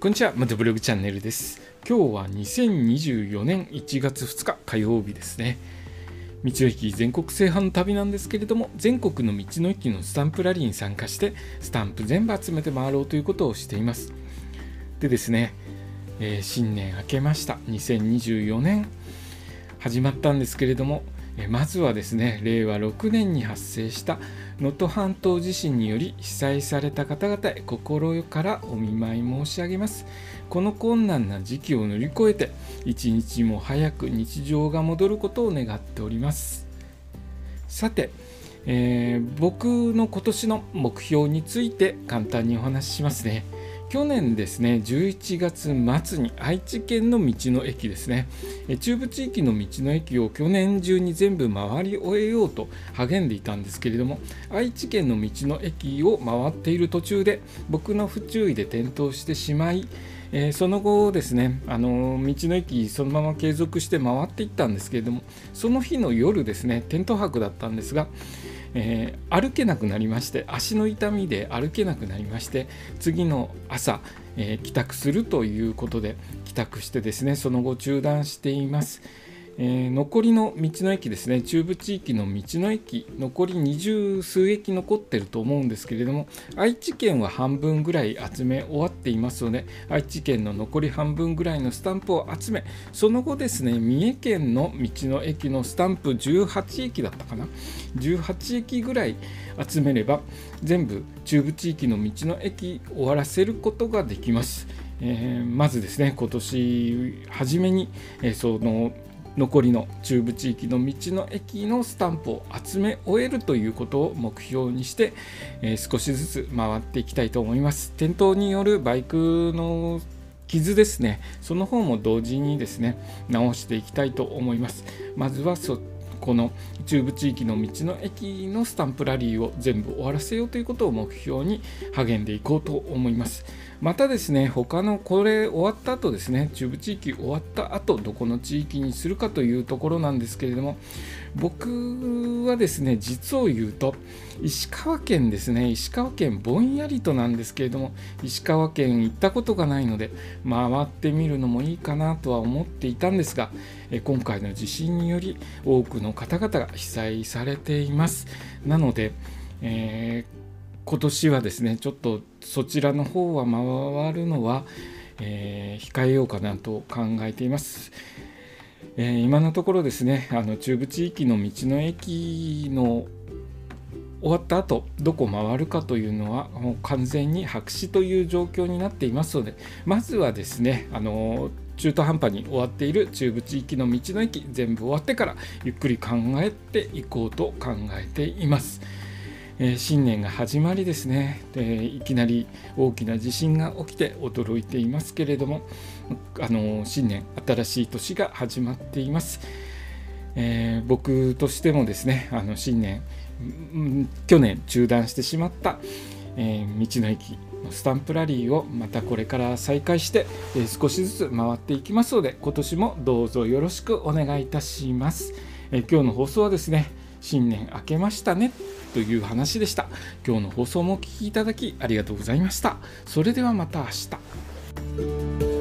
こんにちは、またブログチャンネルです。今日は2024年1月2日火曜日ですね。道の駅全国制覇の旅なんですけれども、全国の道の駅のスタンプラリーに参加して、スタンプ全部集めて回ろうということをしています。でですね、えー、新年明けました。2024年始まったんですけれども、まずはですね令和6年に発生した能登半島地震により被災された方々へ心からお見舞い申し上げます。この困難な時期を乗り越えて一日も早く日常が戻ることを願っております。さて、えー、僕の今年の目標について簡単にお話ししますね。去年ですね11月末に愛知県の道の駅ですね。中部地域の道の駅を去年中に全部回り終えようと励んでいたんですけれども愛知県の道の駅を回っている途中で僕の不注意で転倒してしまいえー、その後ですねあの道の駅そのまま継続して回っていったんですけれどもその日の夜ですねテント泊だったんですがえー、歩けなくなりまして足の痛みで歩けなくなりまして次の朝、えー、帰宅するということで帰宅してですねその後中断しています。えー、残りの道の駅ですね。中部地域の道の駅残り二十数駅残ってると思うんですけれども愛知県は半分ぐらい集め終わっていますので愛知県の残り半分ぐらいのスタンプを集めその後ですね三重県の道の駅のスタンプ18駅だったかな。18駅ぐらい集めれば全部中部地域の道の駅終わらせることができます。えー、まずですね今年初めに、えー、その残りの中部地域の道の駅のスタンプを集め終えるということを目標にして、えー、少しずつ回っていきたいと思います。転倒によるバイクの傷ですね、その方も同時にですね、直していきたいと思います。まずはそこの中部地域の道の駅のスタンプラリーを全部終わらせようということを目標に励んでいこうと思います。またですね、他のこれ終わった後ですね、中部地域終わった後、どこの地域にするかというところなんですけれども、僕はですね、実を言うと、石川県ですね、石川県ぼんやりとなんですけれども、石川県行ったことがないので、回ってみるのもいいかなとは思っていたんですが、今回の地震により多くの方々が被災されています。なので、えー今年はですねちょっとそちらの方は回るのは、えー、控えようかなと考えています。えー、今のところですねあの中部地域の道の駅の終わった後どこ回るかというのはもう完全に白紙という状況になっていますのでまずはですねあの中途半端に終わっている中部地域の道の駅全部終わってからゆっくり考えていこうと考えています。えー、新年が始まりですね、え、いきなり大きな地震が起きて驚いていますけれどもあの新年新しい年が始まっています、えー、僕としてもですねあの新年去年中断してしまった、え道の駅のスタンプラリーをまたこれから再開して、え少しずつ回っていきますので今年もどうぞよろしくお願いいたします、え今日の放送はですね新年明けましたねという話でした。今日の放送もお聴きいただきありがとうございました。それではまた明日。